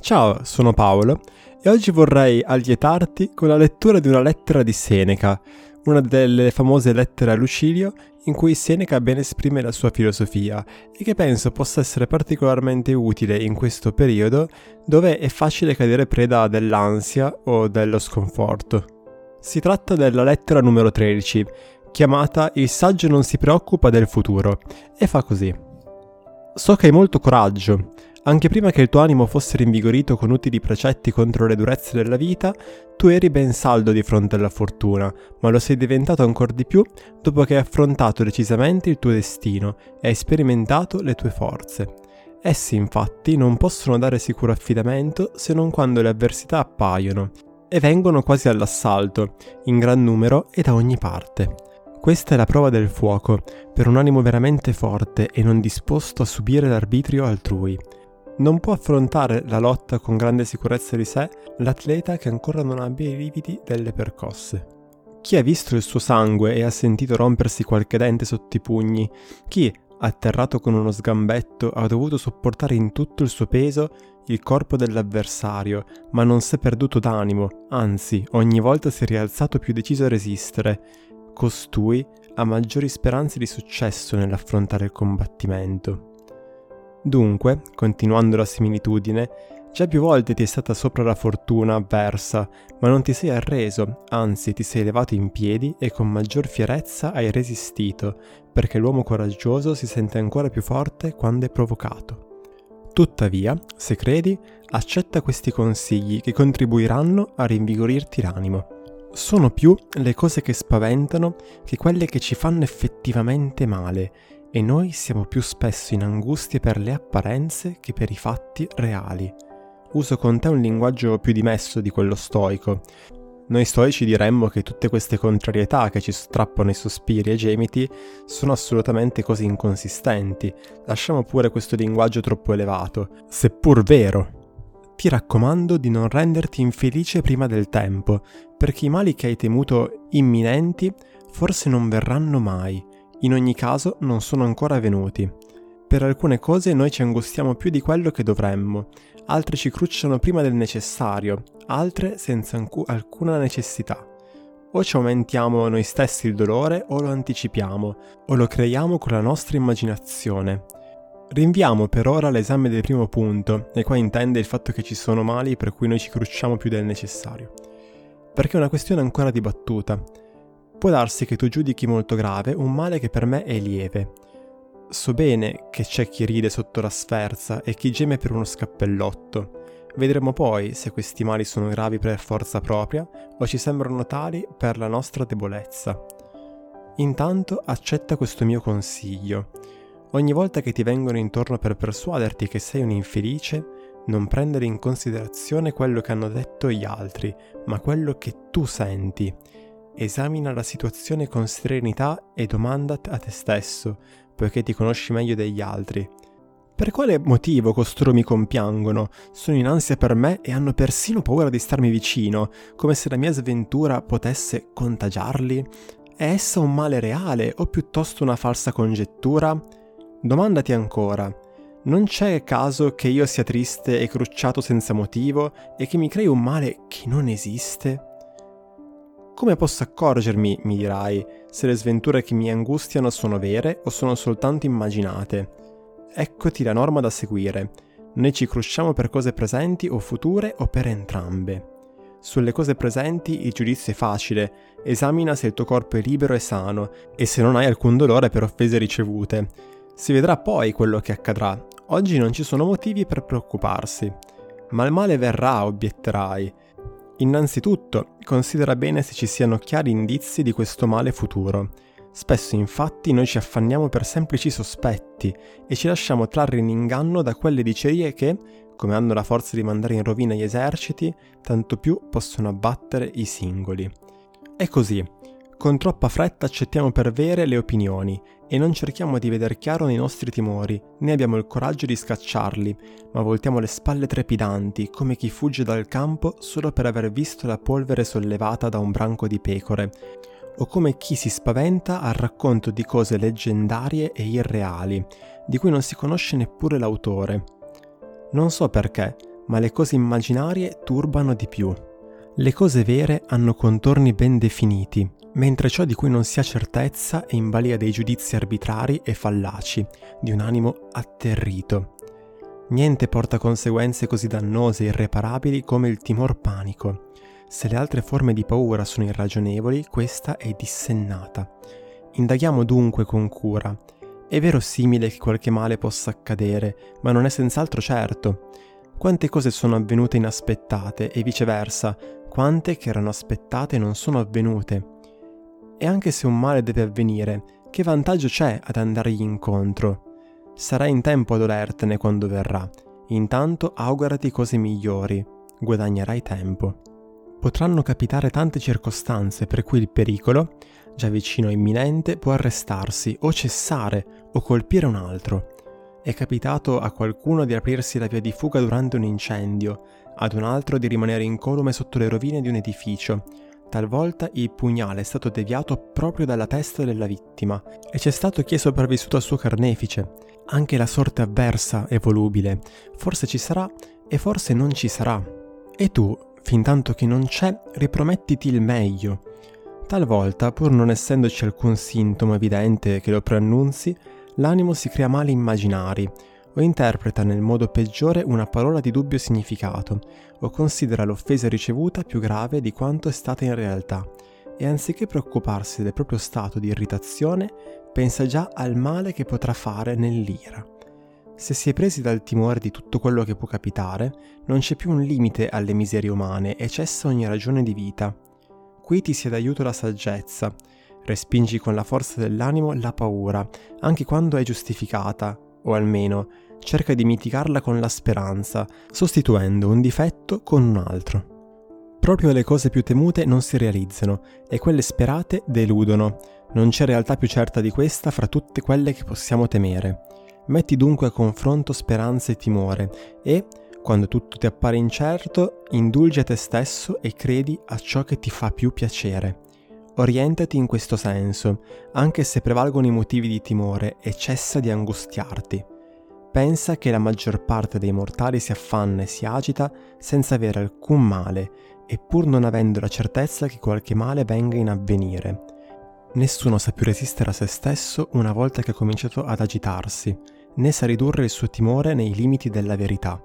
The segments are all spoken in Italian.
Ciao, sono Paolo e oggi vorrei allietarti con la lettura di una lettera di Seneca, una delle famose lettere a Lucilio in cui Seneca ben esprime la sua filosofia e che penso possa essere particolarmente utile in questo periodo dove è facile cadere preda dell'ansia o dello sconforto. Si tratta della lettera numero 13, chiamata Il saggio non si preoccupa del futuro, e fa così. So che hai molto coraggio, anche prima che il tuo animo fosse rinvigorito con utili precetti contro le durezze della vita, tu eri ben saldo di fronte alla fortuna, ma lo sei diventato ancora di più dopo che hai affrontato decisamente il tuo destino e hai sperimentato le tue forze. Essi infatti non possono dare sicuro affidamento se non quando le avversità appaiono, e vengono quasi all'assalto, in gran numero e da ogni parte. Questa è la prova del fuoco, per un animo veramente forte e non disposto a subire l'arbitrio altrui. Non può affrontare la lotta con grande sicurezza di sé l'atleta che ancora non abbia i lividi delle percosse. Chi ha visto il suo sangue e ha sentito rompersi qualche dente sotto i pugni? Chi, atterrato con uno sgambetto, ha dovuto sopportare in tutto il suo peso il corpo dell'avversario, ma non s'è perduto d'animo, anzi, ogni volta si è rialzato più deciso a resistere. Costui ha maggiori speranze di successo nell'affrontare il combattimento. Dunque, continuando la similitudine, già più volte ti è stata sopra la fortuna avversa, ma non ti sei arreso, anzi ti sei levato in piedi e con maggior fierezza hai resistito, perché l'uomo coraggioso si sente ancora più forte quando è provocato. Tuttavia, se credi, accetta questi consigli che contribuiranno a rinvigorirti l'animo. Sono più le cose che spaventano che quelle che ci fanno effettivamente male e noi siamo più spesso in angustie per le apparenze che per i fatti reali. Uso con te un linguaggio più dimesso di quello stoico. Noi stoici diremmo che tutte queste contrarietà che ci strappano i sospiri e gemiti sono assolutamente così inconsistenti. Lasciamo pure questo linguaggio troppo elevato, seppur vero. Ti raccomando di non renderti infelice prima del tempo, perché i mali che hai temuto imminenti forse non verranno mai in ogni caso non sono ancora venuti. Per alcune cose noi ci angustiamo più di quello che dovremmo, altre ci crucciano prima del necessario, altre senza alcuna necessità. O ci aumentiamo noi stessi il dolore o lo anticipiamo, o lo creiamo con la nostra immaginazione. Rinviamo per ora l'esame del primo punto, e qua intende il fatto che ci sono mali per cui noi ci crucciamo più del necessario. Perché è una questione ancora dibattuta Può darsi che tu giudichi molto grave un male che per me è lieve. So bene che c'è chi ride sotto la sferza e chi geme per uno scappellotto. Vedremo poi se questi mali sono gravi per forza propria o ci sembrano tali per la nostra debolezza. Intanto accetta questo mio consiglio. Ogni volta che ti vengono intorno per persuaderti che sei un infelice, non prendere in considerazione quello che hanno detto gli altri, ma quello che tu senti Esamina la situazione con serenità e domanda a te stesso, poiché ti conosci meglio degli altri. Per quale motivo costoro mi compiangono? Sono in ansia per me e hanno persino paura di starmi vicino, come se la mia sventura potesse contagiarli? È essa un male reale o piuttosto una falsa congettura? Domandati ancora. Non c'è caso che io sia triste e crucciato senza motivo e che mi crei un male che non esiste? Come posso accorgermi, mi dirai, se le sventure che mi angustiano sono vere o sono soltanto immaginate? Eccoti la norma da seguire. Noi ci crusciamo per cose presenti o future o per entrambe. Sulle cose presenti il giudizio è facile, esamina se il tuo corpo è libero e sano e se non hai alcun dolore per offese ricevute. Si vedrà poi quello che accadrà. Oggi non ci sono motivi per preoccuparsi. Ma il male verrà, obietterai. Innanzitutto, considera bene se ci siano chiari indizi di questo male futuro. Spesso infatti noi ci affanniamo per semplici sospetti e ci lasciamo trarre in inganno da quelle dicerie che, come hanno la forza di mandare in rovina gli eserciti, tanto più possono abbattere i singoli. È così, con troppa fretta accettiamo per vere le opinioni e non cerchiamo di veder chiaro nei nostri timori, né abbiamo il coraggio di scacciarli, ma voltiamo le spalle trepidanti come chi fugge dal campo solo per aver visto la polvere sollevata da un branco di pecore, o come chi si spaventa al racconto di cose leggendarie e irreali, di cui non si conosce neppure l'autore. Non so perché, ma le cose immaginarie turbano di più. Le cose vere hanno contorni ben definiti, mentre ciò di cui non si ha certezza è in balia dei giudizi arbitrari e fallaci di un animo atterrito. Niente porta conseguenze così dannose e irreparabili come il timor panico. Se le altre forme di paura sono irragionevoli, questa è dissennata. Indaghiamo dunque con cura. È verosimile che qualche male possa accadere, ma non è senz'altro certo. Quante cose sono avvenute inaspettate e viceversa, quante che erano aspettate non sono avvenute. E anche se un male deve avvenire, che vantaggio c'è ad andargli incontro? Sarai in tempo ad dolertene quando verrà. Intanto augurati cose migliori, guadagnerai tempo. Potranno capitare tante circostanze per cui il pericolo, già vicino e imminente, può arrestarsi o cessare o colpire un altro. È capitato a qualcuno di aprirsi la via di fuga durante un incendio, ad un altro di rimanere incolume sotto le rovine di un edificio, Talvolta il pugnale è stato deviato proprio dalla testa della vittima e c'è stato chi è sopravvissuto al suo carnefice. Anche la sorte avversa è volubile, forse ci sarà e forse non ci sarà. E tu, fin tanto che non c'è, ripromettiti il meglio. Talvolta, pur non essendoci alcun sintomo evidente che lo preannunzi, l'animo si crea mali immaginari, o interpreta nel modo peggiore una parola di dubbio significato, o considera l'offesa ricevuta più grave di quanto è stata in realtà, e anziché preoccuparsi del proprio stato di irritazione, pensa già al male che potrà fare nell'ira. Se si è presi dal timore di tutto quello che può capitare, non c'è più un limite alle miserie umane e cessa ogni ragione di vita. Qui ti sia d'aiuto la saggezza. Respingi con la forza dell'animo la paura, anche quando è giustificata, o almeno cerca di mitigarla con la speranza, sostituendo un difetto con un altro. Proprio le cose più temute non si realizzano e quelle sperate deludono. Non c'è realtà più certa di questa fra tutte quelle che possiamo temere. Metti dunque a confronto speranza e timore e, quando tutto ti appare incerto, indulgi a te stesso e credi a ciò che ti fa più piacere. Orientati in questo senso, anche se prevalgono i motivi di timore e cessa di angustiarti. Pensa che la maggior parte dei mortali si affanna e si agita senza avere alcun male, e pur non avendo la certezza che qualche male venga in avvenire. Nessuno sa più resistere a se stesso una volta che ha cominciato ad agitarsi, né sa ridurre il suo timore nei limiti della verità.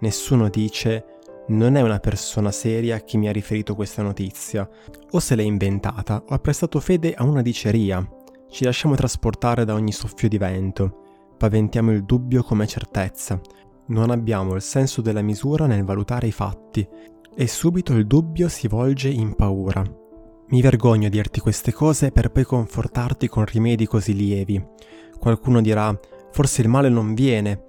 Nessuno dice non è una persona seria chi mi ha riferito questa notizia, o se l'è inventata o ha prestato fede a una diceria. Ci lasciamo trasportare da ogni soffio di vento paventiamo il dubbio come certezza, non abbiamo il senso della misura nel valutare i fatti e subito il dubbio si volge in paura. Mi vergogno a dirti queste cose per poi confortarti con rimedi così lievi. Qualcuno dirà, forse il male non viene.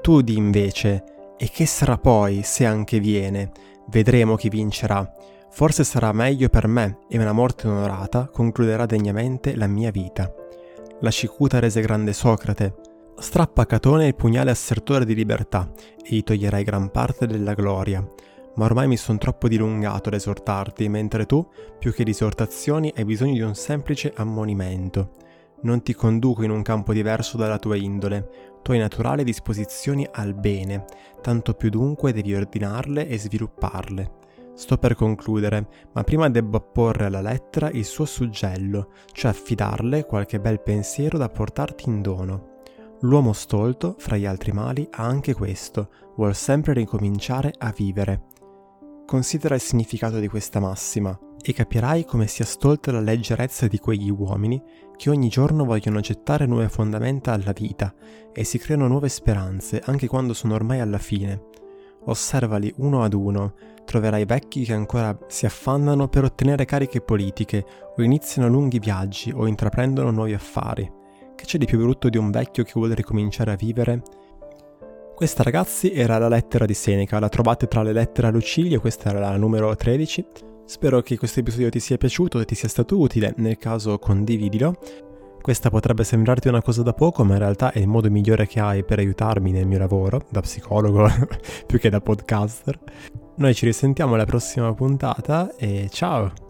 Tu di invece, e che sarà poi se anche viene? Vedremo chi vincerà. Forse sarà meglio per me e una morte onorata concluderà degnamente la mia vita. La cicuta rese grande Socrate, Strappa a Catone il pugnale assertore di libertà e gli toglierai gran parte della gloria. Ma ormai mi sono troppo dilungato ad esortarti, mentre tu, più che di esortazioni, hai bisogno di un semplice ammonimento. Non ti conduco in un campo diverso dalla tua indole, tu hai naturali disposizioni al bene, tanto più dunque devi ordinarle e svilupparle. Sto per concludere, ma prima debbo apporre alla lettera il suo suggello, cioè affidarle qualche bel pensiero da portarti in dono. L'uomo stolto, fra gli altri mali, ha anche questo, vuol sempre ricominciare a vivere. Considera il significato di questa massima e capirai come sia stolta la leggerezza di quegli uomini che ogni giorno vogliono gettare nuove fondamenta alla vita e si creano nuove speranze anche quando sono ormai alla fine. Osservali uno ad uno, troverai vecchi che ancora si affannano per ottenere cariche politiche o iniziano lunghi viaggi o intraprendono nuovi affari. Che c'è di più brutto di un vecchio che vuole ricominciare a vivere? Questa ragazzi era la lettera di Seneca, la trovate tra le lettere a Lucilio, questa era la numero 13. Spero che questo episodio ti sia piaciuto e ti sia stato utile, nel caso condividilo. Questa potrebbe sembrarti una cosa da poco, ma in realtà è il modo migliore che hai per aiutarmi nel mio lavoro, da psicologo più che da podcaster. Noi ci risentiamo alla prossima puntata e ciao!